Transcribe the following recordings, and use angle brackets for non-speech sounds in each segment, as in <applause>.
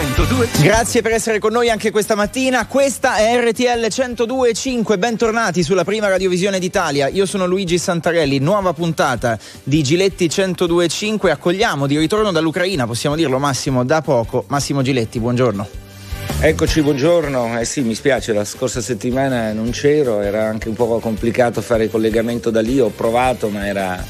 102. Grazie per essere con noi anche questa mattina. Questa è RTL 102.5. Bentornati sulla prima radiovisione d'Italia. Io sono Luigi Santarelli. Nuova puntata di Giletti 102.5. Accogliamo di ritorno dall'Ucraina, possiamo dirlo Massimo, da poco. Massimo Giletti, buongiorno. Eccoci, buongiorno. Eh sì, mi spiace, la scorsa settimana non c'ero, era anche un po' complicato fare il collegamento da lì, ho provato, ma era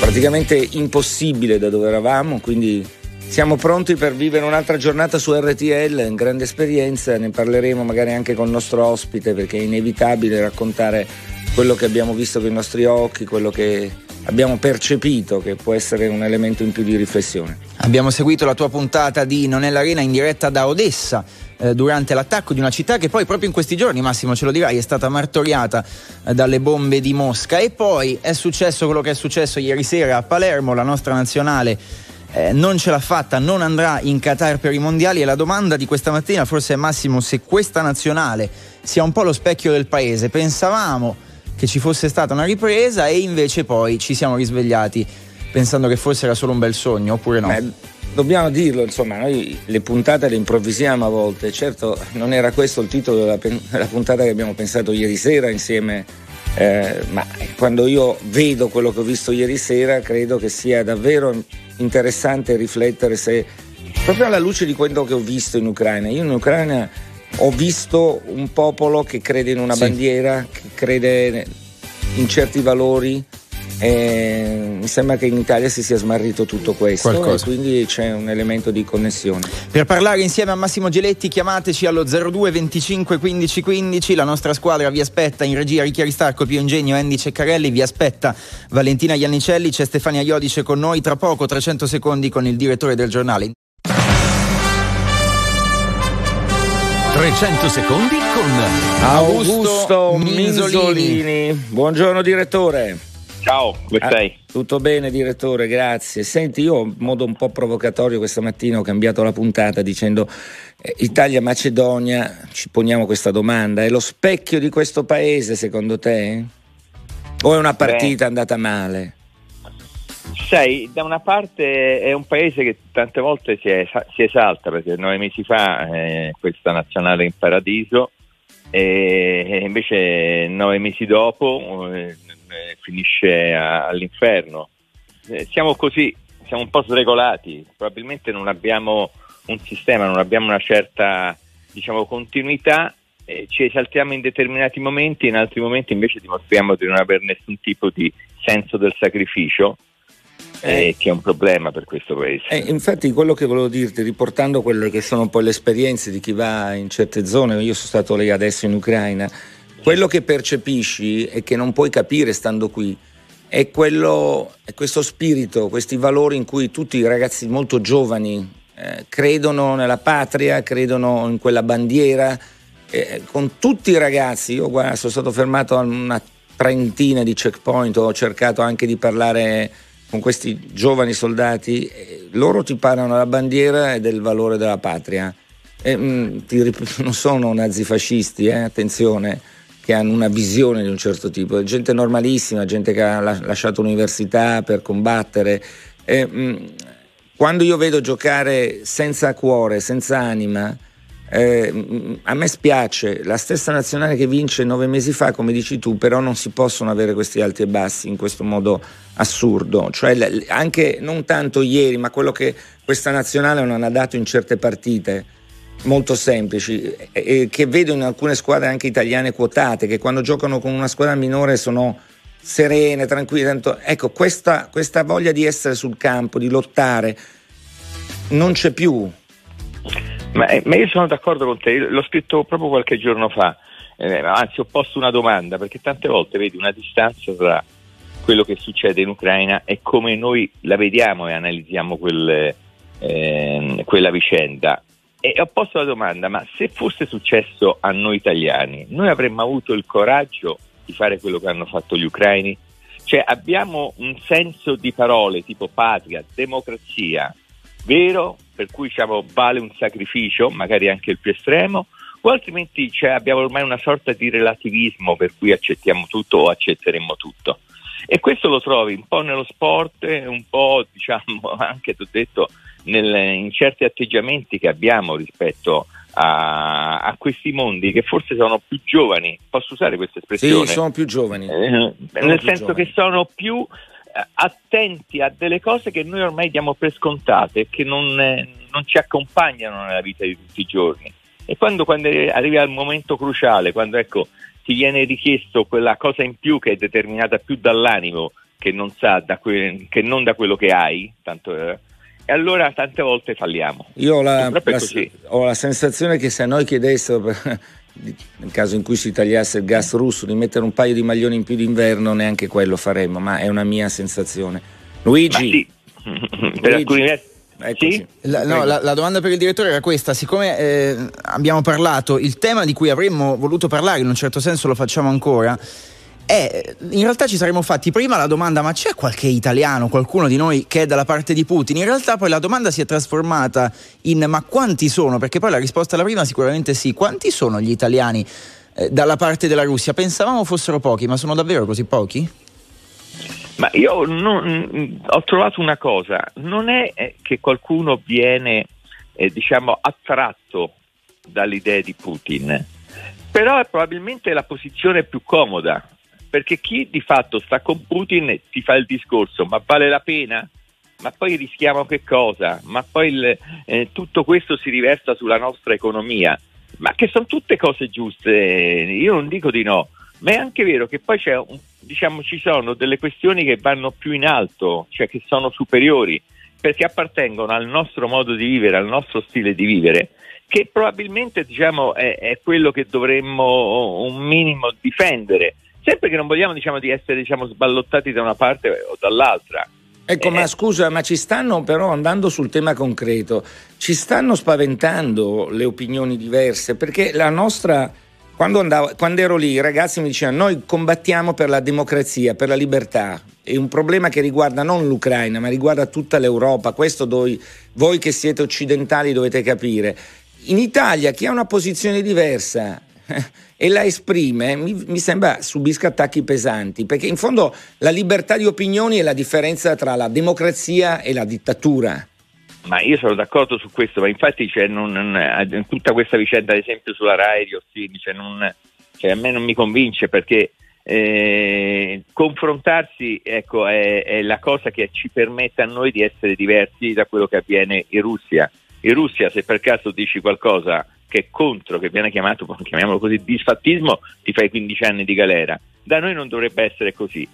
praticamente impossibile da dove eravamo, quindi siamo pronti per vivere un'altra giornata su RTL, grande esperienza, ne parleremo magari anche con il nostro ospite perché è inevitabile raccontare quello che abbiamo visto con i nostri occhi, quello che abbiamo percepito che può essere un elemento in più di riflessione. Abbiamo seguito la tua puntata di Non è l'arena in diretta da Odessa eh, durante l'attacco di una città che poi proprio in questi giorni, Massimo ce lo dirai, è stata martoriata eh, dalle bombe di Mosca e poi è successo quello che è successo ieri sera a Palermo, la nostra nazionale eh, non ce l'ha fatta, non andrà in Qatar per i mondiali e la domanda di questa mattina forse è Massimo se questa nazionale sia un po' lo specchio del paese. Pensavamo che ci fosse stata una ripresa e invece poi ci siamo risvegliati pensando che forse era solo un bel sogno oppure no? Beh, dobbiamo dirlo, insomma, noi le puntate le improvvisiamo a volte, certo non era questo il titolo della, della puntata che abbiamo pensato ieri sera insieme eh, ma quando io vedo quello che ho visto ieri sera credo che sia davvero interessante riflettere se proprio alla luce di quello che ho visto in Ucraina. Io in Ucraina ho visto un popolo che crede in una sì. bandiera, che crede in certi valori, e mi sembra che in Italia si sia smarrito tutto questo Qualcosa. e quindi c'è un elemento di connessione. Per parlare insieme a Massimo Giletti chiamateci allo 02 25 15 15, la nostra squadra vi aspetta in regia Ricchi Aristarco, Pio Ingegno, Andy Ceccarelli, vi aspetta Valentina Iannicelli, c'è Stefania Iodice con noi, tra poco 300 secondi con il direttore del giornale. 300 secondi con Augusto, Augusto Minzolini. Minzolini. Buongiorno direttore. Ciao, come ah, stai? Tutto bene direttore, grazie. Senti, io in modo un po' provocatorio questa mattina ho cambiato la puntata dicendo eh, Italia-Macedonia, ci poniamo questa domanda, è lo specchio di questo paese secondo te? O è una partita Beh, andata male? Sai, da una parte è un paese che tante volte si, è, si esalta perché nove mesi fa eh, questa nazionale in paradiso e invece nove mesi dopo eh, eh, finisce a, all'inferno. Eh, siamo così, siamo un po' sregolati, probabilmente non abbiamo un sistema, non abbiamo una certa diciamo, continuità, eh, ci esaltiamo in determinati momenti, in altri momenti invece dimostriamo di non avere nessun tipo di senso del sacrificio. Eh, che è un problema per questo paese. Eh, infatti, quello che volevo dirti, riportando quelle che sono poi le esperienze di chi va in certe zone, io sono stato lì adesso in Ucraina, quello che percepisci e che non puoi capire stando qui è, quello, è questo spirito, questi valori in cui tutti i ragazzi molto giovani eh, credono nella patria, credono in quella bandiera. Eh, con tutti i ragazzi, io guarda, sono stato fermato a una trentina di checkpoint, ho cercato anche di parlare con questi giovani soldati, eh, loro ti parlano della bandiera e del valore della patria. E, mh, mm, ti, <laughs> non sono nazifascisti, eh, attenzione che hanno una visione di un certo tipo, gente normalissima, gente che ha lasciato l'università per combattere. E, mh, mm, quando io vedo giocare senza cuore, senza anima, eh, mm, a me spiace, la stessa nazionale che vince nove mesi fa, come dici tu, però non si possono avere questi alti e bassi in questo modo assurdo, cioè anche non tanto ieri, ma quello che questa nazionale non ha dato in certe partite molto semplici e che vedo in alcune squadre anche italiane quotate che quando giocano con una squadra minore sono serene, tranquille. Ecco, questa, questa voglia di essere sul campo, di lottare, non c'è più. Ma, eh, ma, io sono d'accordo con te, l'ho scritto proprio qualche giorno fa, eh, anzi ho posto una domanda perché tante volte vedi una distanza tra quello che succede in Ucraina e come noi la vediamo e analizziamo quel, eh, quella vicenda. E ho posto la domanda, ma se fosse successo a noi italiani, noi avremmo avuto il coraggio di fare quello che hanno fatto gli ucraini? Cioè abbiamo un senso di parole tipo patria, democrazia, vero, per cui diciamo, vale un sacrificio, magari anche il più estremo, o altrimenti cioè, abbiamo ormai una sorta di relativismo per cui accettiamo tutto o accetteremmo tutto. E questo lo trovi un po' nello sport, un po' diciamo <laughs> anche, ti ho detto, nel, in certi atteggiamenti che abbiamo rispetto a, a, questi mondi che forse sono più giovani, posso usare questa espressione? Sì, sono più giovani. Eh, sono nel più senso giovani. che sono più eh, attenti a delle cose che noi ormai diamo per scontate, che non, eh, non ci accompagnano nella vita di tutti i giorni. E quando, quando arrivi al momento cruciale, quando ecco, ti viene richiesto quella cosa in più che è determinata più dall'animo che non, da que- che non da quello che hai, tanto, eh, e allora tante volte falliamo. Io ho la, la, ho la sensazione che se a noi chiedessero, per, <laughs> nel caso in cui si tagliasse il gas russo, di mettere un paio di maglioni in più d'inverno, neanche quello faremmo, ma è una mia sensazione. Luigi, sì. <laughs> per alcuni versi sì? La, no, la, la, domanda per il direttore era questa, siccome eh, abbiamo parlato, il tema di cui avremmo voluto parlare, in un certo senso lo facciamo ancora, è, in realtà ci saremmo fatti prima la domanda ma c'è qualche italiano, qualcuno di noi che è dalla parte di Putin? In realtà poi la domanda si è trasformata in ma quanti sono? Perché poi la risposta alla prima sicuramente sì, quanti sono gli italiani eh, dalla parte della Russia? Pensavamo fossero pochi, ma sono davvero così pochi? Ma io non, ho trovato una cosa, non è eh, che qualcuno viene eh, diciamo attratto dalle idee di Putin, però è probabilmente la posizione più comoda perché chi di fatto sta con Putin ti fa il discorso, ma vale la pena? Ma poi rischiamo che cosa? Ma poi il, eh, tutto questo si riversa sulla nostra economia. Ma che sono tutte cose giuste, io non dico di no, ma è anche vero che poi un, diciamo, ci sono delle questioni che vanno più in alto, cioè che sono superiori, perché appartengono al nostro modo di vivere, al nostro stile di vivere, che probabilmente diciamo, è, è quello che dovremmo un minimo difendere sempre che non vogliamo diciamo, di essere diciamo, sballottati da una parte o dall'altra. Ecco, eh, ma scusa, ma ci stanno però andando sul tema concreto, ci stanno spaventando le opinioni diverse, perché la nostra, quando, andavo, quando ero lì i ragazzi mi dicevano noi combattiamo per la democrazia, per la libertà, è un problema che riguarda non l'Ucraina, ma riguarda tutta l'Europa, questo doi, voi che siete occidentali dovete capire. In Italia chi ha una posizione diversa <laughs> e la esprime, mi, mi, sembra subisca attacchi pesanti, perché in fondo la libertà di opinioni è la differenza tra la democrazia e la dittatura. Ma io sono d'accordo su questo, ma infatti cioè, non, non, tutta questa vicenda, ad esempio sulla RAI di Orsini, cioè, non, cioè, a me non mi convince perché eh, confrontarsi ecco, è, è, la cosa che ci permette a noi di essere diversi da quello che avviene in Russia. In Russia, se per caso dici qualcosa che è contro, che viene chiamato, chiamiamolo così, disfattismo, ti fai 15 anni di galera. Da noi non dovrebbe essere così.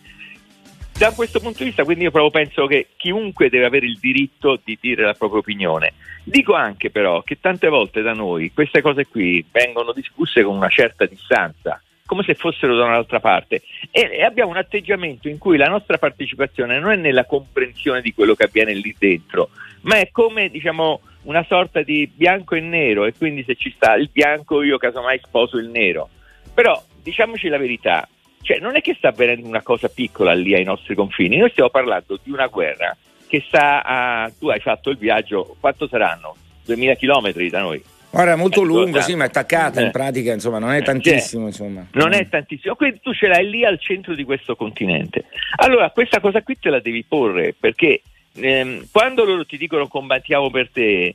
Da questo punto di vista, quindi io proprio penso che chiunque deve avere il diritto di dire la propria opinione. Dico anche però che tante volte da noi queste cose qui vengono discusse con una certa distanza, come se fossero da un'altra parte e abbiamo un atteggiamento in cui la nostra partecipazione non è nella comprensione di quello che avviene lì dentro, ma è come diciamo una sorta di bianco e nero e quindi se ci sta il bianco io casomai sposo il nero. Però diciamoci la verità, cioè non è che sta avvenendo una cosa piccola lì ai nostri confini, noi stiamo parlando di una guerra che sta a... tu hai fatto il viaggio, quanto saranno? 2000 km da noi. Ora è molto lungo, sì, ma è attaccata in eh. pratica, insomma, non è eh, tantissimo. Insomma. Non è tantissimo, quindi tu ce l'hai lì al centro di questo continente. Allora, questa cosa qui te la devi porre, perché ehm, quando loro ti dicono combattiamo per te,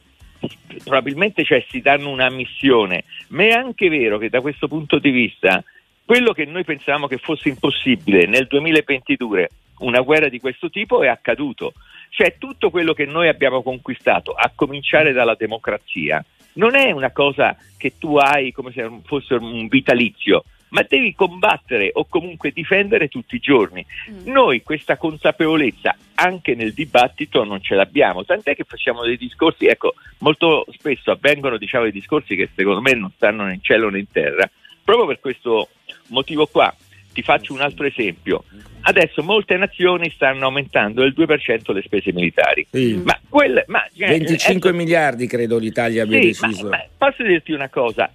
probabilmente cioè, si danno una missione, ma è anche vero che da questo punto di vista quello che noi pensavamo che fosse impossibile nel 2022, una guerra di questo tipo, è accaduto. Cioè tutto quello che noi abbiamo conquistato, a cominciare dalla democrazia, non è una cosa che tu hai come se fosse un vitalizio, ma devi combattere o comunque difendere tutti i giorni. Mm. Noi questa consapevolezza anche nel dibattito non ce l'abbiamo, tant'è che facciamo dei discorsi, ecco, molto spesso avvengono diciamo dei discorsi che secondo me non stanno né in cielo né in terra, proprio per questo motivo qua. Ti faccio un altro esempio. Adesso molte nazioni stanno aumentando del 2% le spese militari. Sì. Ma quelle, ma, 25 eh, miliardi credo l'Italia abbia sì, deciso. Ma, ma posso dirti una cosa?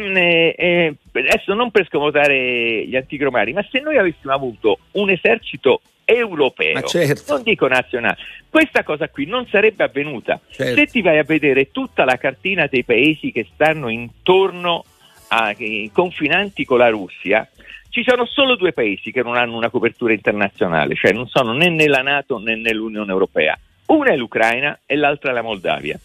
Eh, eh, adesso non per scomodare gli antigromari, ma se noi avessimo avuto un esercito europeo, certo. non dico nazionale, questa cosa qui non sarebbe avvenuta. Certo. Se ti vai a vedere tutta la cartina dei paesi che stanno intorno ai confinanti con la Russia, ci sono solo due paesi che non hanno una copertura internazionale, cioè non sono né nella Nato né nell'Unione Europea. Una è l'Ucraina e l'altra è la Moldavia.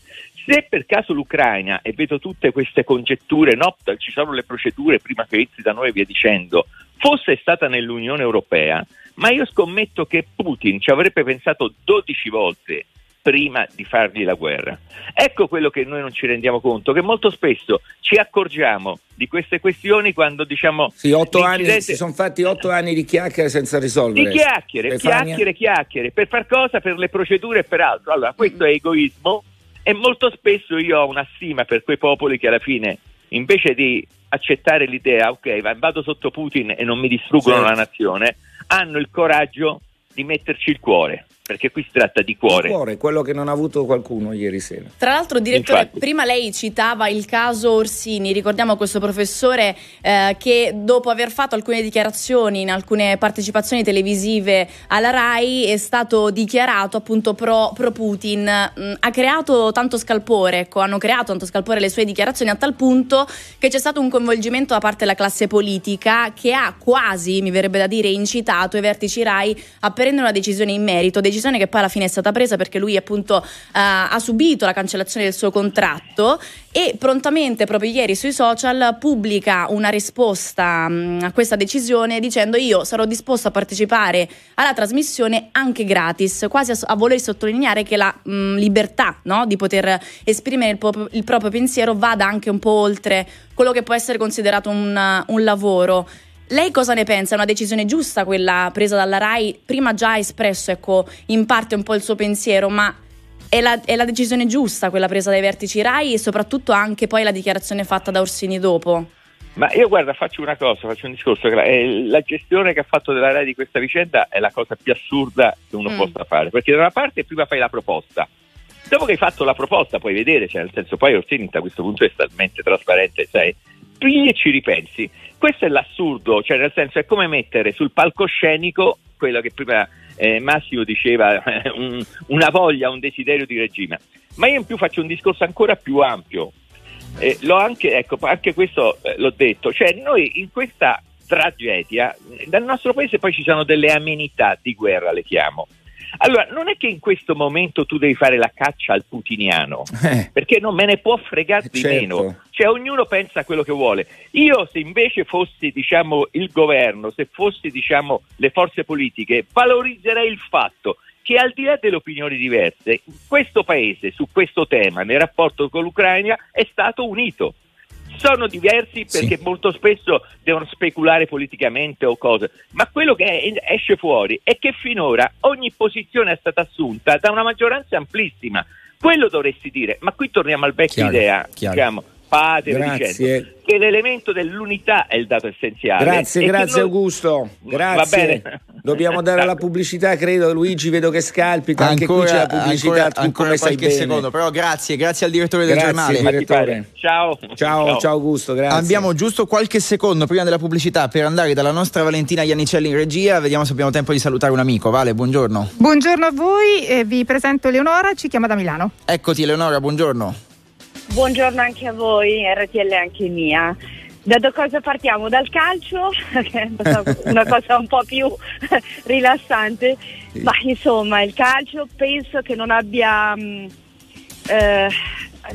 Se per caso l'Ucraina, e vedo tutte queste congetture, no, ci sono le procedure prima che inizi da noi e via dicendo, fosse stata nell'Unione Europea, ma io scommetto che Putin ci avrebbe pensato 12 volte prima di fargli la guerra. Ecco quello che noi non ci rendiamo conto, che molto spesso ci accorgiamo di queste questioni quando diciamo... Sì, otto anni, si sono fatti otto anni di chiacchiere senza risolvere. Di chiacchiere, Stefania. chiacchiere, chiacchiere. Per far cosa? Per le procedure e per altro. Allora, questo è egoismo e molto spesso io ho una stima per quei popoli che alla fine, invece di accettare l'idea, ok, vado sotto Putin e non mi distruggono certo. la nazione, hanno il coraggio di metterci il cuore perché qui si tratta di cuore. Il cuore, quello che non ha avuto qualcuno ieri sera. Tra l'altro, direttore, Infatti. prima lei citava il caso Orsini, ricordiamo questo professore eh, che dopo aver fatto alcune dichiarazioni in alcune partecipazioni televisive alla RAI è stato dichiarato appunto pro, pro Putin, mm, ha creato tanto scalpore, ecco, hanno creato tanto scalpore le sue dichiarazioni a tal punto che c'è stato un coinvolgimento da parte della classe politica che ha quasi, mi verrebbe da dire, incitato i vertici RAI a prendere una decisione in merito, decisione che poi alla fine è stata presa perché lui appunto uh, ha subito la cancellazione del suo contratto e prontamente proprio ieri sui social pubblica una risposta um, a questa decisione dicendo io sarò disposto a partecipare alla trasmissione anche gratis, quasi a, a voler sottolineare che la um, libertà no, di poter esprimere il, po- il, proprio pensiero vada anche un po' oltre quello che può essere considerato un, un lavoro. Lei cosa ne pensa? È una decisione giusta quella presa dalla RAI? Prima già ha espresso ecco, in parte un po' il suo pensiero, ma è la, è la, decisione giusta quella presa dai vertici RAI e soprattutto anche poi la dichiarazione fatta da Orsini dopo? Ma io guarda, faccio una cosa, faccio un discorso. La gestione che ha fatto della RAI di questa vicenda è la cosa più assurda che uno mm. possa fare, perché da una parte prima fai la proposta, dopo che hai fatto la proposta puoi vedere, cioè nel senso poi Orsini da questo punto è talmente trasparente, sai, pigli e ci ripensi. Questo è l'assurdo, cioè nel senso è come mettere sul palcoscenico quello che prima eh, Massimo diceva, <laughs> un, una voglia, un desiderio di regime. Ma io in più faccio un discorso ancora più ampio. Eh, anche, ecco, anche questo eh, l'ho detto, cioè noi in questa tragedia, dal nostro paese poi ci sono delle amenità di guerra, le chiamo. Allora, non è che in questo momento tu devi fare la caccia al putiniano, eh. perché non me ne può fregare di certo. meno. Cioè, ognuno pensa quello che vuole. Io, se invece fossi, diciamo, il governo, se fossi, diciamo, le forze politiche, valorizzerei il fatto che al di là delle opinioni diverse, questo paese su questo tema, nel rapporto con l'Ucraina, è stato unito sono diversi perché sì. molto spesso devono speculare politicamente o cose, ma quello che esce fuori è che finora ogni posizione è stata assunta da una maggioranza amplissima. Quello dovresti dire, ma qui torniamo al vecchio chiaro, idea, chiaro. Diciamo, padre dicendo che l'elemento dell'unità è il dato essenziale. Grazie, grazie noi... Augusto. Grazie. Dobbiamo <laughs> dare la pubblicità, credo. Luigi, vedo che scalpita. Anche qui c'è la pubblicità. Ancora, ancora qualche secondo, però grazie, grazie al direttore del grazie, giornale. Direttore. Ciao. ciao. Ciao, Augusto, grazie. Abbiamo giusto qualche secondo prima della pubblicità per andare dalla nostra Valentina Iannicelli in regia. Vediamo se abbiamo tempo di salutare un amico. Vale, buongiorno. Buongiorno a voi, eh, vi presento Eleonora, ci chiama da Milano. Eccoti Eleonora, buongiorno. Buongiorno anche a voi, RTL anche mia. Da cosa partiamo? Dal calcio, <laughs> una cosa un po' più <laughs> rilassante, ma insomma il calcio penso che non abbia... Mm, eh,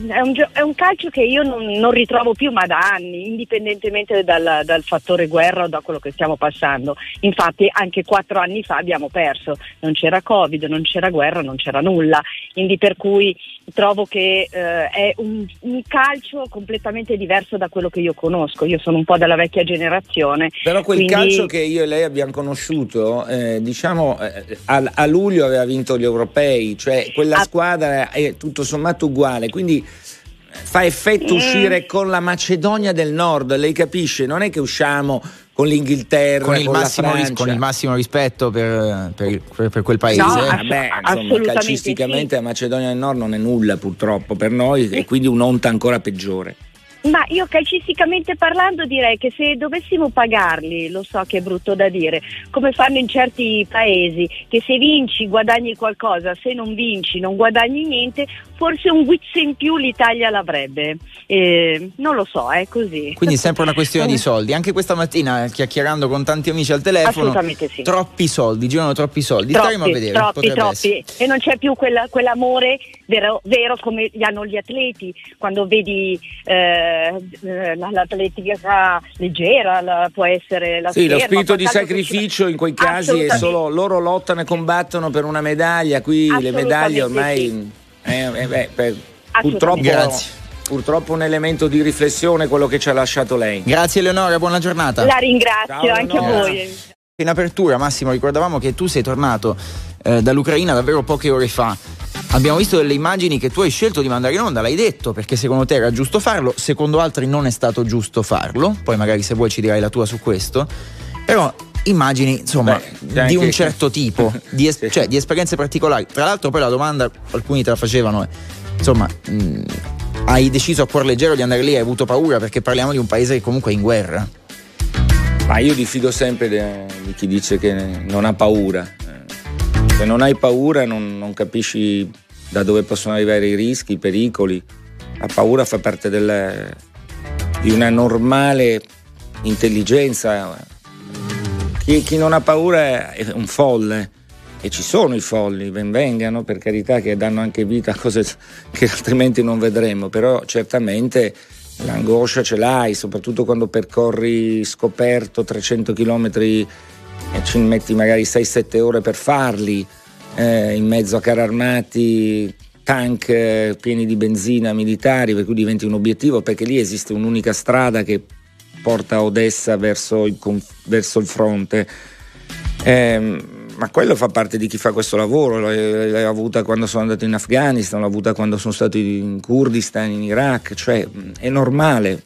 è un, è un, calcio che io non, non, ritrovo più ma da anni, indipendentemente dal, dal, fattore guerra o da quello che stiamo passando. Infatti anche quattro anni fa abbiamo perso, non c'era Covid, non c'era guerra, non c'era nulla. Quindi per cui trovo che eh, è un, un, calcio completamente diverso da quello che io conosco. Io sono un po' della vecchia generazione. Però quel quindi... calcio che io e lei abbiamo conosciuto, eh, diciamo eh, a, a, luglio aveva vinto gli europei, cioè quella a... squadra è tutto sommato uguale. Quindi fa effetto mm. uscire con la Macedonia del Nord, lei capisce? Non è che usciamo con l'Inghilterra, con il, con massimo, ris- con il massimo, rispetto per, per, per quel paese. No, eh, beh, insomma, calcisticamente sì. la Macedonia del Nord non è nulla purtroppo per noi e quindi un'onta ancora peggiore. Ma io calcisticamente parlando direi che se dovessimo pagarli, lo so che è brutto da dire, come fanno in certi paesi, che se vinci guadagni qualcosa, se non vinci non guadagni niente, forse un guizzo in più l'Italia l'avrebbe. Eh, non lo so, è così. Quindi sempre una questione di <laughs> soldi. Anche questa mattina, chiacchierando con tanti amici al telefono, sì. troppi soldi, girano troppi soldi. Troppi, Staremo a vedere. Troppi, troppi. Essere. E non c'è più quella, quell'amore vero, vero, come li hanno gli atleti, quando vedi... Eh, eh, l'atletica leggera, la, può essere la Sì, scherma, lo spirito di sacrificio in quei casi è solo loro lottano e combattono per una medaglia, qui le medaglie ormai sì. eh, eh, beh, per, purtroppo Grazie. Purtroppo un elemento di riflessione quello che ci ha lasciato lei. Grazie Eleonora, buona giornata. La ringrazio, Ciao, anche a voi. In apertura Massimo ricordavamo che tu sei tornato eh, dall'Ucraina davvero poche ore fa Abbiamo visto delle immagini che tu hai scelto di mandare in onda, l'hai detto, perché secondo te era giusto farlo, secondo altri non è stato giusto farlo, poi magari se vuoi ci dirai la tua su questo, però immagini insomma Beh, di un certo tipo, <laughs> di, es- cioè, di, esperienze particolari. Tra l'altro poi la domanda, alcuni te la facevano, è, insomma, mh, hai deciso a cuor leggero di andare lì, hai avuto paura perché parliamo di un paese che comunque è in guerra. Ma io diffido sempre di chi dice che non ha paura. Se non hai paura non, non capisci da dove possono arrivare i rischi, i pericoli. La paura fa parte del, di una normale intelligenza. Chi, chi, non ha paura è un folle. E ci sono i folli, ben vengano, per carità, che danno anche vita a cose che altrimenti non vedremo, però certamente l'angoscia ce l'hai, soprattutto quando percorri scoperto 300 km e ci metti magari 6-7 ore per farli eh, in mezzo a carri armati, tank eh, pieni di benzina militari, per cui diventi un obiettivo perché lì esiste un'unica strada che porta Odessa verso il, verso il fronte. Eh, ma quello fa parte di chi fa questo lavoro, l'ho avuta quando sono andato in Afghanistan, l'ho avuta quando sono stato in Kurdistan, in Iraq, cioè è normale.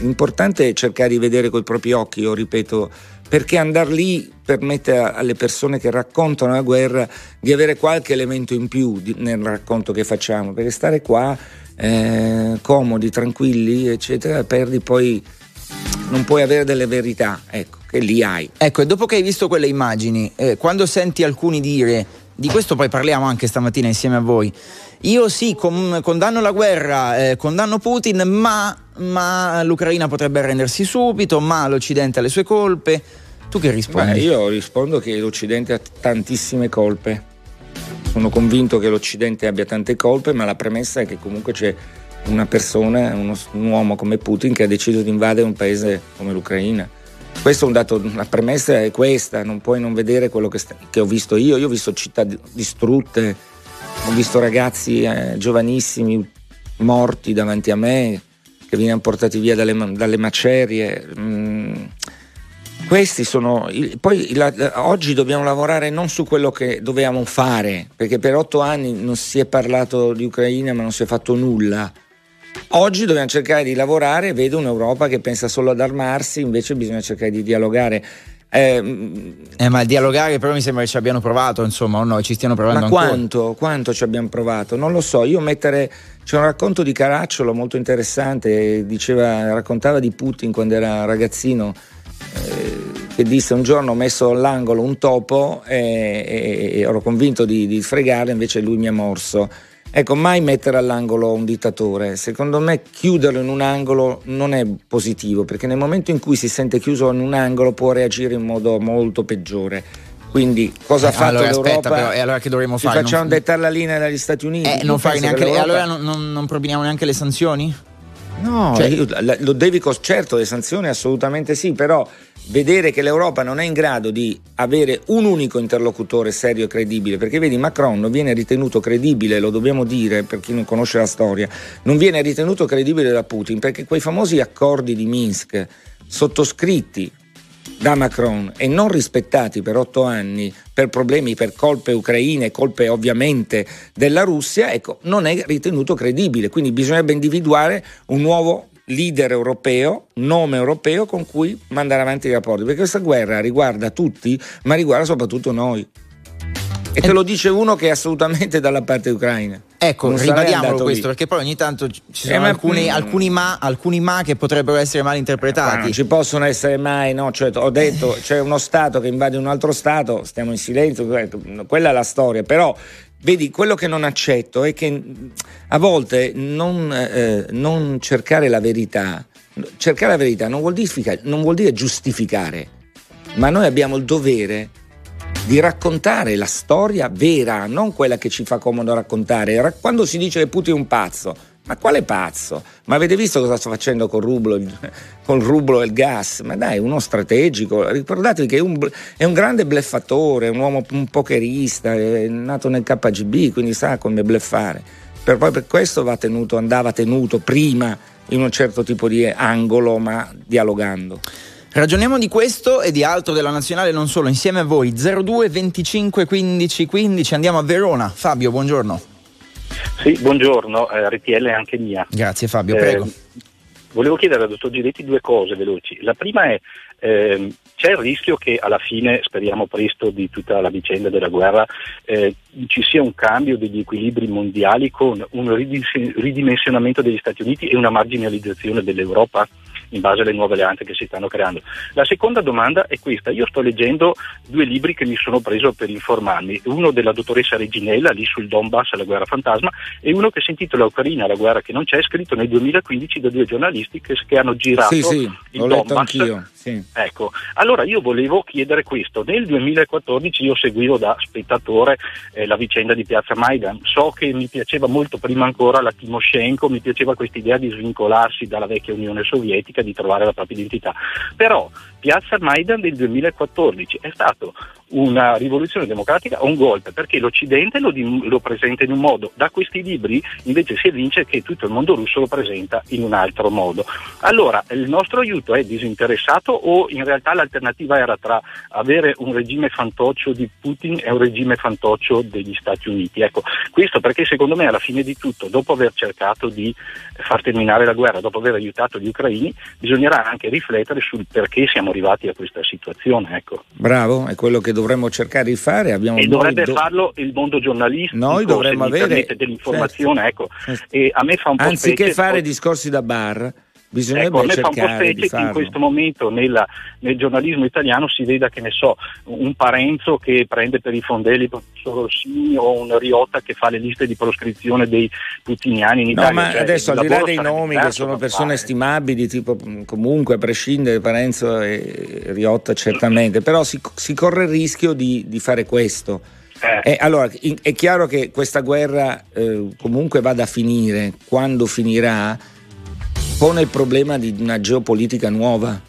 L'importante è cercare di vedere con i propri occhi, io ripeto perché andare lì permette alle persone che raccontano la guerra di avere qualche elemento in più nel racconto che facciamo, perché stare qua eh, comodi, tranquilli, eccetera, perdi poi non puoi avere delle verità, ecco, che lì hai. Ecco, e dopo che hai visto quelle immagini, eh, quando senti alcuni dire, di questo poi parliamo anche stamattina insieme a voi, io sì, con, condanno la guerra, eh, condanno Putin, ma, ma l'Ucraina potrebbe arrendersi subito, ma l'Occidente ha le sue colpe. Tu che rispondi? Beh, io rispondo che l'Occidente ha tantissime colpe. Sono convinto che l'Occidente abbia tante colpe, ma la premessa è che comunque c'è una persona, uno, un uomo come Putin che ha deciso di invadere un paese come l'Ucraina. Questo è un dato, la premessa è questa, non puoi non vedere quello che, sta, che ho visto io. Io ho visto città distrutte, ho visto ragazzi eh, giovanissimi morti davanti a me, che venivano portati via dalle, dalle macerie. Mm questi sono. Poi la, oggi dobbiamo lavorare non su quello che dovevamo fare, perché per otto anni non si è parlato di Ucraina, ma non si è fatto nulla. Oggi dobbiamo cercare di lavorare, vedo un'Europa che pensa solo ad armarsi, invece bisogna cercare di dialogare. Eh, eh, ma dialogare però mi sembra che ci abbiano provato, insomma, o no, ci stiano provando ma ancora. quanto, quanto ci abbiamo provato? Non lo so, io mettere... C'è un racconto di Caracciolo molto interessante, diceva, raccontava di Putin quando era ragazzino, che disse un giorno ho messo all'angolo un topo e, e, e ero convinto di, di fregarlo, invece lui mi ha morso. Ecco, mai mettere all'angolo un dittatore. Secondo me chiuderlo in un angolo non è positivo, perché nel momento in cui si sente chiuso in un angolo può reagire in modo molto peggiore. Quindi cosa ha eh, fatto allora, l'Europa? Aspetta, però, e allora che dovremmo Ci fare? facciamo non... dettare la linea dagli Stati Uniti. Eh, non fare neanche le... Allora non, non, non proponiamo neanche le sanzioni? No, cioè, io, lo devi, certo, le sanzioni assolutamente sì, però vedere che l'Europa non è in grado di avere un unico interlocutore serio e credibile, perché vedi Macron non viene ritenuto credibile, lo dobbiamo dire per chi non conosce la storia, non viene ritenuto credibile da Putin perché quei famosi accordi di Minsk sottoscritti da Macron e non rispettati per otto anni per problemi, per colpe ucraine, colpe ovviamente della Russia, ecco, non è ritenuto credibile. Quindi bisognerebbe individuare un nuovo leader europeo, nome europeo con cui mandare avanti i rapporti, perché questa guerra riguarda tutti, ma riguarda soprattutto noi. E te lo dice uno che è assolutamente dalla parte ucraina. Ecco, Non ribadiamolo questo, lì. perché poi ogni tanto ci sono Eh, ma- alcuni, mm. alcuni ma, alcuni ma che potrebbero essere mal Ma interpretati. non ci possono essere mai, no? Cioè, ho detto <laughs> c'è uno Stato che invade un altro Stato, stiamo in silenzio, quella è la storia, però vedi quello che non accetto è che mh, a volte non, eh, non cercare la verità, cercare la verità non vuol, dire, non vuol dire giustificare, ma noi abbiamo il dovere di raccontare la storia vera, non quella che ci fa comodo raccontare. Ra- Quando si dice che Putin è un pazzo, ma quale pazzo? Ma avete visto cosa sta facendo col rublo, <laughs> col rublo e il gas? Ma dai, uno strategico. Ricordatevi che è un, è un grande bleffatore, un uomo un pokerista, è nato nel KGB, quindi sa come bleffare. Per, poi per questo tenuto, andava tenuto prima in un certo tipo di angolo, ma dialogando. Ragioniamo di questo e di altro della nazionale, non solo, insieme a voi. 02 25 15 15, andiamo a Verona. Fabio, buongiorno. Sì, buongiorno, eh, RTL è anche mia. Grazie Fabio, Eh, prego. Volevo chiedere al dottor Giretti due cose veloci. La prima è, ehm, c'è il rischio che alla fine, speriamo presto, di tutta la vicenda della guerra, eh, ci sia un cambio degli equilibri mondiali con un ridimensionamento degli Stati Uniti e una marginalizzazione dell'Europa in base alle nuove alleanze che si stanno creando. La seconda domanda è questa. Io sto leggendo due libri che mi sono preso per informarmi, uno della dottoressa Reginella, lì sul Donbass, la guerra fantasma, e uno che si intitola Ucraina, la guerra che non c'è, scritto nel 2015 da due giornalisti che, che hanno girato Sì, sì, il Donbass. anch'io. Ecco, allora io volevo chiedere questo. Nel 2014 io seguivo da spettatore eh, la vicenda di Piazza Maidan. So che mi piaceva molto prima ancora la Timoshenko, mi piaceva questa idea di svincolarsi dalla vecchia Unione Sovietica, di trovare la propria identità. Però Piazza Maidan del 2014 è stato una rivoluzione democratica o un golpe, perché l'Occidente lo, lo presenta in un modo, da questi libri invece si evince che tutto il mondo russo lo presenta in un altro modo. Allora, il nostro aiuto è disinteressato o in realtà l'alternativa era tra avere un regime fantoccio di Putin e un regime fantoccio degli Stati Uniti? Ecco, questo perché secondo me alla fine di tutto, dopo aver cercato di far terminare la guerra, dopo aver aiutato gli ucraini, bisognerà anche riflettere sul perché siamo arrivati a questa situazione. Ecco. Bravo, è quello che dovremmo cercare di fare. Abbiamo E dovrebbe do- farlo il mondo giornalistico, Noi dovremmo avere- dell'informazione. Ecco. Certo. E a me fa un po' Anziché specie- fare discorsi da bar, bisognerebbe Ecco, a me fa un po' specie che in questo momento nella- nel giornalismo italiano si veda, che ne so, un Parenzo che prende per i fondelli il professor Rossini o un Riotta che fa le liste di proscrizione dei putiniani in No, Italia. ma Cioè, adesso al di là dei nomi che sono persone stimabili, tipo mh, comunque a prescindere Parenzo e Riotta certamente, però si, si corre il rischio di, di fare questo. Eh. Allora, è chiaro che questa guerra eh, comunque vada a finire, quando finirà, pone il problema di una geopolitica nuova,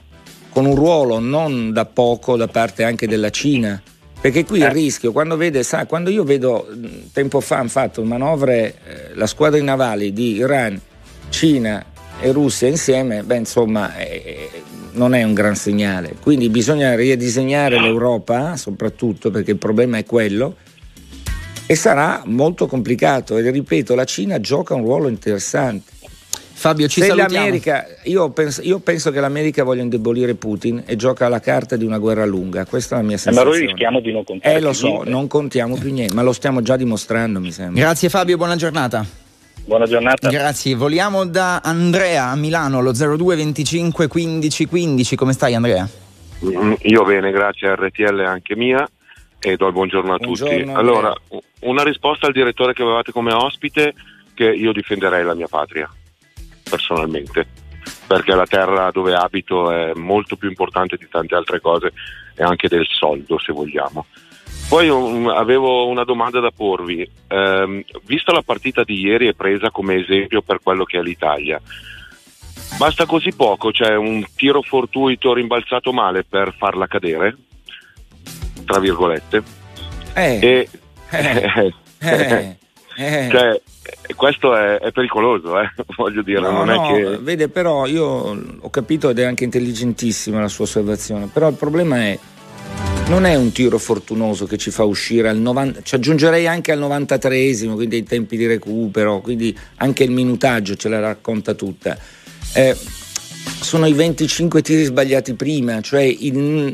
con un ruolo non da poco da parte anche della Cina. Perché qui il Eh. rischio, quando, vede, sa, quando io vedo, tempo fa hanno fatto manovre, eh, la squadra navali di Iran, Cina e Russia insieme, beh insomma eh, non è un gran segnale. Quindi bisogna ridisegnare l'Europa, soprattutto perché il problema è quello, e sarà molto complicato. E ripeto, la Cina gioca un ruolo interessante. Fabio, ci Se salutiamo. l'America, io penso, io penso che l'America voglia indebolire Putin e gioca la carta di una guerra lunga. Questa è la mia Eh, ma sensazione. noi rischiamo di non contare Eh, lo so, niente. non contiamo più niente, ma lo stiamo già dimostrando, mi sembra. Grazie Fabio, buona giornata. Buona giornata. Grazie, voliamo da Andrea a Milano allo 02 25 15 15. Come stai Andrea? Mm, Io bene, grazie a RTL anche mia e do il buongiorno a Buongiorno, tutti. Andrea. Allora, una risposta al direttore che avevate come ospite che io difenderei la mia patria, personalmente, perché la terra dove abito è molto più importante di tante altre cose e anche del soldo, se vogliamo. Poi um, avevo una domanda da porvi. Ehm, vista la partita di ieri è presa come esempio per quello che è l'Italia. Basta così poco, cioè un tiro fortuito rimbalzato male per farla cadere, tra virgolette. Eh, E, eh, <laughs> eh, eh. cioè, questo è, è pericoloso, eh, <laughs> voglio dire, No, no, che... vede, però io ho capito ed è anche intelligentissima la sua osservazione, però il problema è non è un tiro fortunoso che ci fa uscire al 90, ci aggiungerei anche al 93esimo, quindi ai tempi di recupero, quindi anche il minutaggio ce la racconta tutta. Eh, sono i 25 tiri sbagliati prima, cioè il,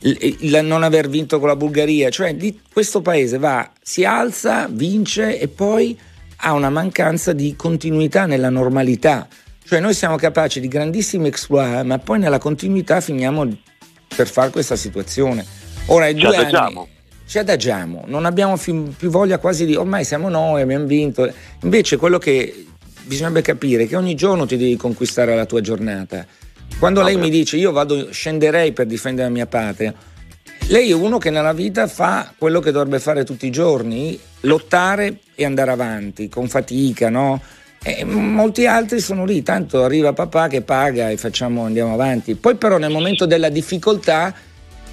il, il non aver vinto con la Bulgaria, cioè di, questo paese va, si alza, vince e poi ha una mancanza di continuità nella normalità. Cioè noi siamo capaci di grandissimi exploit, ma poi nella continuità finiamo per fare questa situazione. Ora è Ci due adagiamo. anni. Ci adagiamo, non abbiamo fi- più voglia quasi di ormai siamo noi, abbiamo vinto. Invece quello che bisognerebbe capire è che ogni giorno ti devi conquistare la tua giornata. Quando lei mi dice io vado, scenderei per difendere la mia patria, lei è uno che nella vita fa quello che dovrebbe fare tutti i giorni, lottare e andare avanti, con fatica, no? E molti altri sono lì, tanto arriva papà che paga e facciamo, andiamo avanti. Poi però nel momento della difficoltà,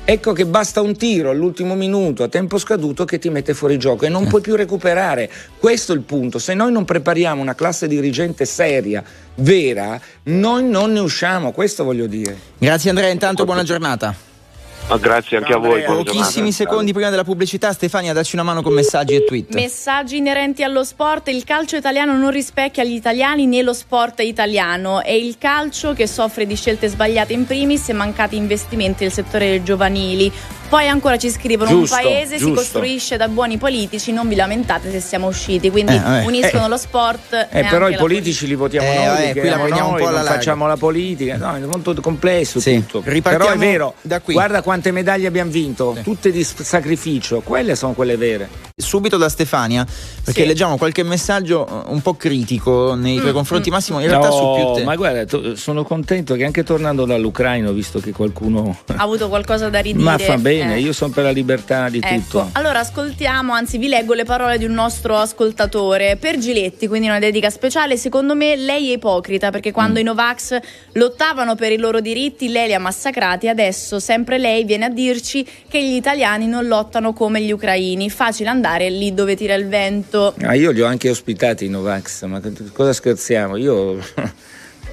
ecco che basta un tiro all'ultimo minuto, a tempo scaduto, che ti mette fuori gioco e non puoi più recuperare. Questo è il punto. Se noi non prepariamo una classe dirigente seria, vera, noi non ne usciamo, questo voglio dire. Grazie Andrea, intanto buona giornata. Ma grazie anche a voi. Pochissimi giornata. secondi prima della pubblicità, Stefania, dacci una mano con messaggi e tweet. Messaggi inerenti allo sport. Il calcio italiano non rispecchia gli italiani né lo sport italiano. È il calcio che soffre di scelte sbagliate in primis e mancati investimenti nel settore dei giovanili. Poi ancora ci scrivono: Giusto, un paese si giusto. costruisce da buoni politici, non vi lamentate se siamo usciti. Quindi Eh, uniscono lo sport. e Eh, però i politici li votiamo Eh, noi, qui la prendiamo un noi, po' alla facciamo la politica, no, è molto complesso Sì. tutto. Ripartiamo Però è vero, da qui. guarda quante medaglie abbiamo vinto, tutte di sacrificio, quelle sono quelle vere. Subito da Stefania, perché Sì. leggiamo qualche messaggio eh, un po' critico nei tuoi confronti, Massimo. In realtà su più No, te. ma guarda, to- sono contento che anche tornando dall'Ucraina ho visto che qualcuno... Ha avuto qualcosa da ridire. <laughs> Ma fa bene, Eh. io sono per la libertà di Ecco, tutto. allora ascoltiamo, anzi vi leggo le parole di un nostro ascoltatore. Per Giletti, quindi una dedica speciale, secondo me lei è ipocrita perché quando Mm. i Novax lottavano per i loro diritti lei li ha massacrati, adesso sempre lei viene a dirci che gli italiani non lottano come gli ucraini. Facile andare lì dove tira il vento. Ah, io li ho anche ospitati i Novax, ma cosa scherziamo? Io...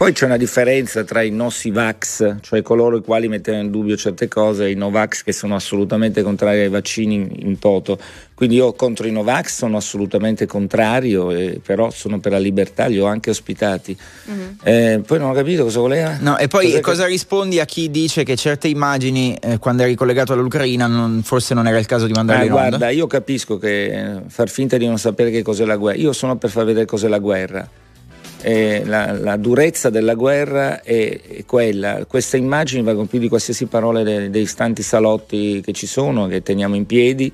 Poi c'è una differenza tra i Nossivax, cioè coloro i quali mettevano in dubbio certe cose, e i Novax che sono assolutamente contrari ai vaccini in, toto. Quindi io contro i Novax sono assolutamente contrario, e però sono per la libertà, li ho anche ospitati. Eh, poi non ho capito cosa voleva. No, e poi Cos'è che- cosa rispondi a chi dice che certe immagini, eh, quando eri collegato all'Ucraina, non- forse non era il caso di mandarle Ah, in onda? guarda, io capisco che eh, far finta di non sapere che cos'è la guerra. Io sono per far vedere cos'è la guerra. Eh, la, la durezza della guerra è, è quella. Queste immagini valgono più di qualsiasi parola de- dei tanti salotti che ci sono, che teniamo in piedi.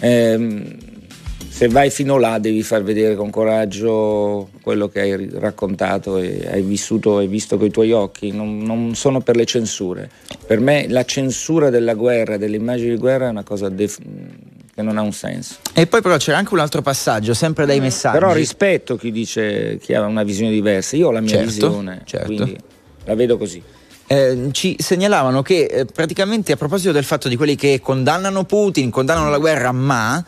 Ehm, se vai fino là devi far vedere con coraggio quello che hai raccontato e hai vissuto e visto con i tuoi occhi. Non, non sono per le censure. Per me la censura della guerra, delle immagini di guerra è una cosa def- che non ha un senso. E poi però c'era anche un altro passaggio, sempre dai messaggi. Però rispetto chi dice chi ha una visione diversa. Io ho la mia Certo, visione, certo. quindi la vedo così. Eh, ci segnalavano che eh, praticamente a proposito del fatto di quelli che condannano Putin, condannano la guerra, ma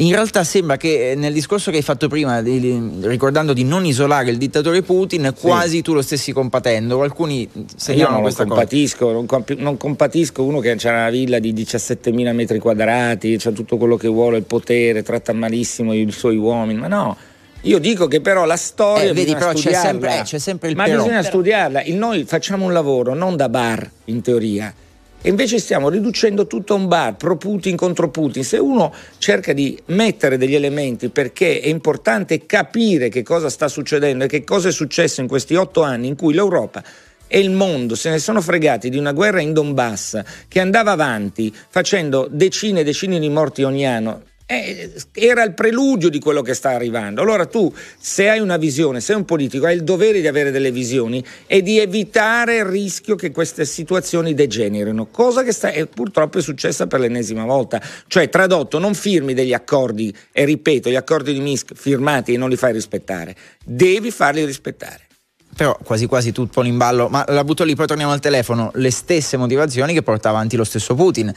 in realtà sembra che eh, nel discorso che hai fatto prima, ricordando di non isolare il dittatore Putin, quasi tu lo stessi compatendo. Alcuni Io segnalano non lo questa cosa. compatisco, non, compi- non compatisco uno che ha una villa di 17.000 metri quadrati, c'ha tutto quello che vuole, il potere, tratta malissimo i suoi uomini, ma no. Io dico che però la storia Eh, vedi, però c'è sempre- eh, c'è sempre il Ma però. bisogna Però. studiarla. Il- noi facciamo un lavoro non da bar, in teoria. E invece stiamo riducendo tutto a un bar, pro Putin contro Putin. Se uno cerca di mettere degli elementi perché è importante capire che cosa sta succedendo e che cosa è successo in questi otto anni in cui l'Europa e il mondo se ne sono fregati di una guerra in Donbass che andava avanti facendo decine e decine di morti ogni anno. Eh, era il preludio di quello che sta arrivando. Allora tu, se hai una visione, sei un politico, hai il dovere di avere delle visioni e di evitare il rischio che queste situazioni degenerino, cosa che sta, e purtroppo è successa per l'ennesima volta. Cioè, tradotto, non firmi degli accordi, e ripeto, gli accordi di Minsk firmati e non li fai rispettare, devi farli rispettare. Però quasi quasi tu poni in ballo, ma la butto lì, poi torniamo al telefono, le stesse motivazioni che porta avanti lo stesso Putin.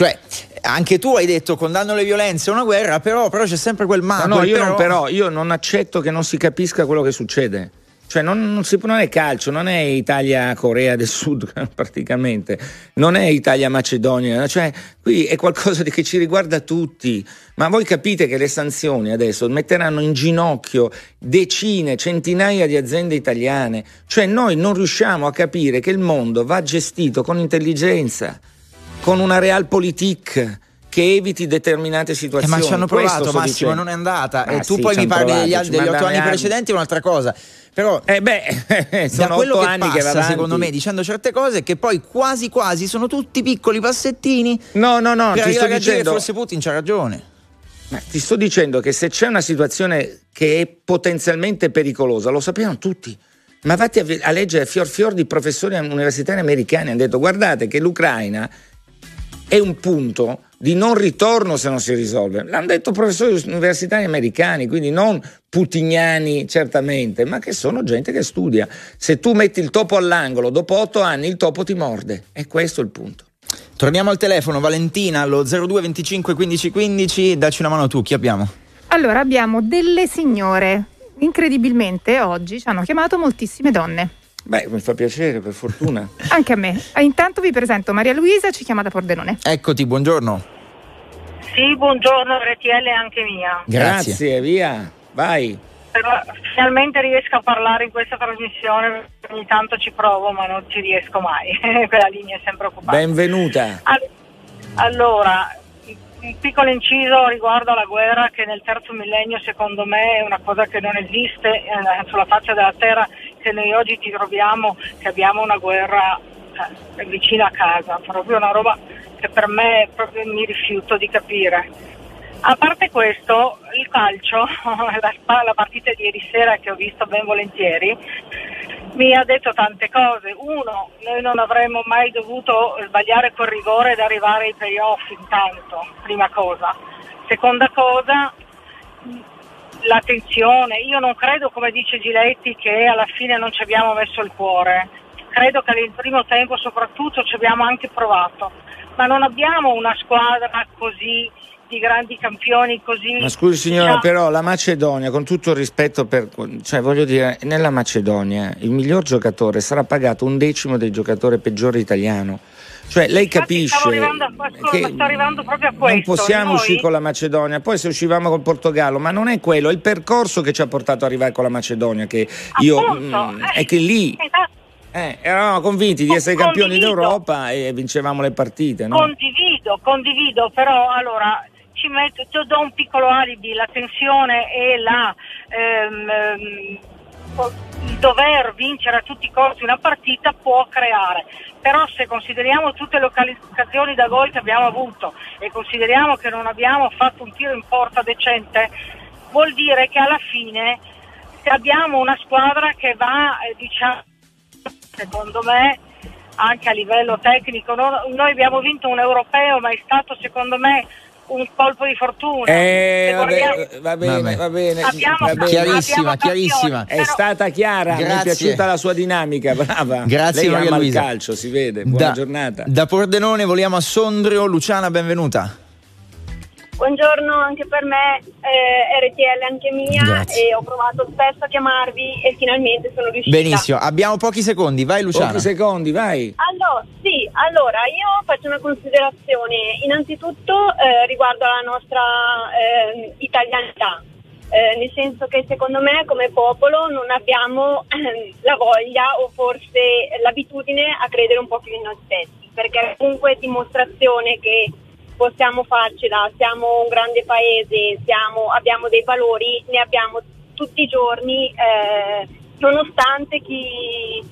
Cioè, anche tu hai detto condanno le violenze, è una guerra, però, però c'è sempre quel ma. No, no, io non, però, io non accetto che non si capisca quello che succede. Cioè, non, non si- non è calcio, non è Italia-Corea del Sud <laughs> praticamente, non è Italia-Macedonia, cioè qui è qualcosa di- che ci riguarda tutti. Ma voi capite che le sanzioni adesso metteranno in ginocchio decine, centinaia di aziende italiane. Cioè, noi non riusciamo a capire che il mondo va gestito con intelligenza. Con una realpolitik che eviti determinate Eh, situazioni. ma ci hanno Questo provato, sto Massimo, non è andata. Ah, e tu sì, poi mi parli degli, degli otto anni anni. precedenti, è un'altra cosa. Però Eh beh, <laughs> da sono quello anni che va passa, avanti. secondo me, dicendo certe cose, che poi quasi quasi sono tutti piccoli passettini. No, no, no, ti sto dicendo forse Putin c'ha ragione. Ma ti sto dicendo che se c'è una situazione che è potenzialmente pericolosa, lo sappiamo tutti. Ma vatti a, a leggere fior fior di professori universitari americani, hanno detto guardate che l'Ucraina è un punto di non ritorno se non si risolve. L'hanno detto professori universitari americani, quindi non putiniani certamente, ma che sono gente che studia. Se tu metti il topo all'angolo, dopo otto anni il topo ti morde. E questo è il punto. Torniamo al telefono, Valentina, allo 02 25 15 15, dacci una mano tu, chi abbiamo? Allora, abbiamo delle signore. Incredibilmente oggi ci hanno chiamato moltissime donne. Beh, mi fa piacere, per fortuna. <laughs> Anche a me. E intanto vi presento Maria Luisa, ci chiama da Pordenone. Eccoti, buongiorno. Sì, buongiorno RTL anche mia. Grazie. Grazie, via, vai. Però finalmente riesco a parlare in questa trasmissione, ogni tanto ci provo ma non ci riesco mai, <laughs> quella linea è sempre occupata. Benvenuta. Al- allora, un piccolo inciso riguardo alla guerra che nel terzo millennio secondo me è una cosa che non esiste eh, sulla faccia della terra, che noi oggi ci troviamo che abbiamo una guerra eh, vicina a casa, proprio una roba che per me mi rifiuto di capire. A parte questo, il calcio, <laughs> la, la partita di ieri sera che ho visto ben volentieri, mi ha detto tante cose. Uno, noi non avremmo mai dovuto sbagliare quel rigore ed arrivare ai playoff intanto, prima cosa. Seconda cosa, la tensione. Io non credo, come dice Giletti, che alla fine non ci abbiamo messo il cuore. Credo che nel primo tempo soprattutto ci abbiamo anche provato, ma non abbiamo una squadra così di grandi campioni così. Ma scusi signora, diciamo- però la Macedonia, con tutto il rispetto per... cioè voglio dire, nella Macedonia il miglior giocatore sarà pagato un decimo del giocatore peggiore italiano. Cioè lei capisce stavo arrivando a- che ma sto arrivando proprio a non possiamo Noi- uscire con la Macedonia, poi se uscivamo col Portogallo, ma non è quello, è il percorso che ci ha portato ad arrivare con la Macedonia, che io... Appunto, mm, eh, è che lì esatto. eh, eravamo convinti di essere campioni condivido. d'Europa e vincevamo le partite, no? Condivido, condivido, però allora ci metto, do un piccolo alibi, la tensione e la, ehm, ehm, il dover vincere a tutti i costi una partita può creare, però se consideriamo tutte le occasioni da gol che abbiamo avuto e consideriamo che non abbiamo fatto un tiro in porta decente, vuol dire che alla fine abbiamo una squadra che va, eh, diciamo, secondo me, anche a livello tecnico. No- Noi abbiamo vinto un europeo, ma è stato secondo me un colpo di fortuna. Eh, vabbè, va bene, Vabbè. va bene. Abbiamo- va bene. Chiarissima, abbiamo chiarissima. È però- stata chiara, mi è Grazie. piaciuta la sua dinamica, brava. Grazie, Lei Maria ama Luisa. il calcio, si vede. Buona da, giornata. Da Pordenone voliamo a Sondrio, Luciana, benvenuta. Buongiorno anche per me, eh, RTL anche mia Grazie. e ho provato spesso a chiamarvi e finalmente sono riuscita. Benissimo, abbiamo pochi secondi, vai Luciana. Pochi secondi, vai. Allora, sì, allora io faccio una considerazione innanzitutto eh, riguardo alla nostra eh, italianità, eh, nel senso che secondo me come popolo non abbiamo ehm, la voglia o forse l'abitudine a credere un po' più in noi stessi, perché comunque è dimostrazione che possiamo farcela, siamo un grande paese, siamo- abbiamo dei valori, ne abbiamo tutti i giorni, eh, nonostante chi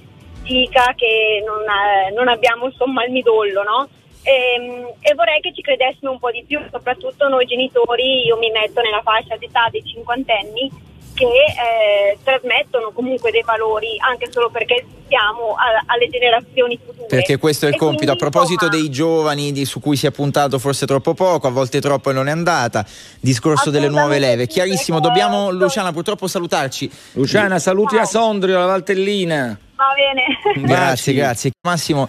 dica che non, eh, non abbiamo insomma il midollo, no? Ehm, E, vorrei che ci credessimo un po' di più, soprattutto noi genitori, io mi metto nella fascia d'età dei cinquantenni che eh, trasmettono comunque dei valori anche solo perché siamo a- alle generazioni future. Perché questo è il E compito. A quindi, proposito insomma, dei giovani di- su cui si è puntato forse troppo poco, a volte troppo e non è andata, discorso delle nuove leve. Chiarissimo, questo- dobbiamo, Luciana, purtroppo salutarci. Luciana, saluti a Sondrio, la Valtellina. Va bene. Grazie, grazie. Massimo,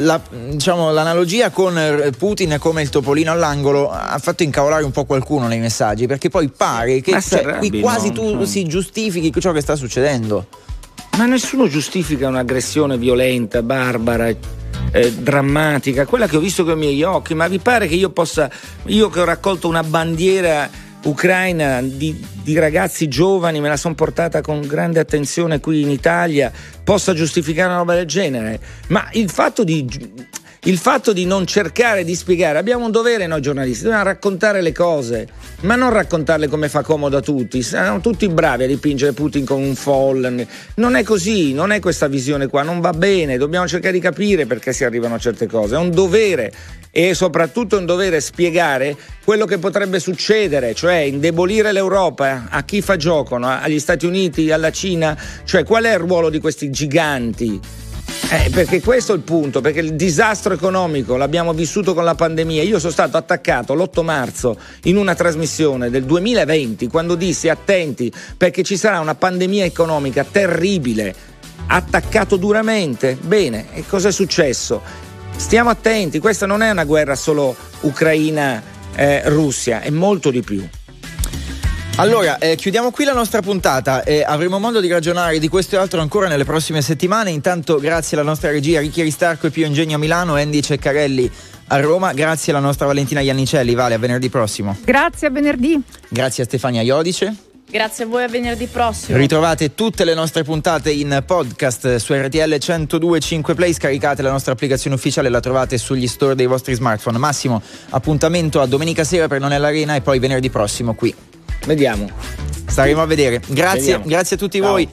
la- diciamo, l'analogia con Putin come il topolino all'angolo ha fatto incavolare un po' qualcuno nei messaggi, perché poi pare che cioè, qui quasi no? tu Insomma. si giustifichi ciò che sta succedendo. Ma nessuno giustifica un'aggressione violenta, barbara, eh, drammatica, quella che ho visto con i miei occhi, ma vi pare che io possa, io che ho raccolto una bandiera ucraina di, di ragazzi giovani, me la sono portata con grande attenzione qui in Italia, possa giustificare una roba del genere? Ma il fatto di... il fatto di non cercare di spiegare, abbiamo un dovere noi giornalisti, dobbiamo raccontare le cose, ma non raccontarle come fa comodo a tutti. Siamo tutti bravi a dipingere Putin con un fallen. Non è così, non è questa visione qua, non va bene, dobbiamo cercare di capire perché si arrivano a certe cose. È un dovere e soprattutto è un dovere spiegare quello che potrebbe succedere, cioè indebolire l'Europa a chi fa gioco, no? agli Stati Uniti, alla Cina, cioè qual è il ruolo di questi giganti? Eh, perché questo è il punto, perché il disastro economico l'abbiamo vissuto con la pandemia. Io sono stato attaccato l'8 marzo in una trasmissione del 2020 quando dissi attenti perché ci sarà una pandemia economica terribile. Attaccato duramente. Bene, e cosa è successo? Stiamo attenti, questa non è una guerra solo Ucraina-Russia, è molto di più. Allora, eh, chiudiamo qui la nostra puntata e avremo modo di ragionare di questo e altro ancora nelle prossime settimane. Intanto, grazie alla nostra regia Ricchi Ristarco e Pio Ingegno a Milano, Andy Ceccarelli a Roma. Grazie alla nostra Valentina Iannicelli. Vale, a venerdì prossimo. Grazie a venerdì. Grazie a Stefania Iodice. Grazie a voi, a venerdì prossimo. Ritrovate tutte le nostre puntate in podcast su RTL 1025 Play, scaricate la nostra applicazione ufficiale, la trovate sugli store dei vostri smartphone. Massimo appuntamento a domenica sera per Non è l'Arena e poi venerdì prossimo qui. Vediamo. Staremo a vedere. Grazie, Vediamo. grazie a tutti Ciao. voi.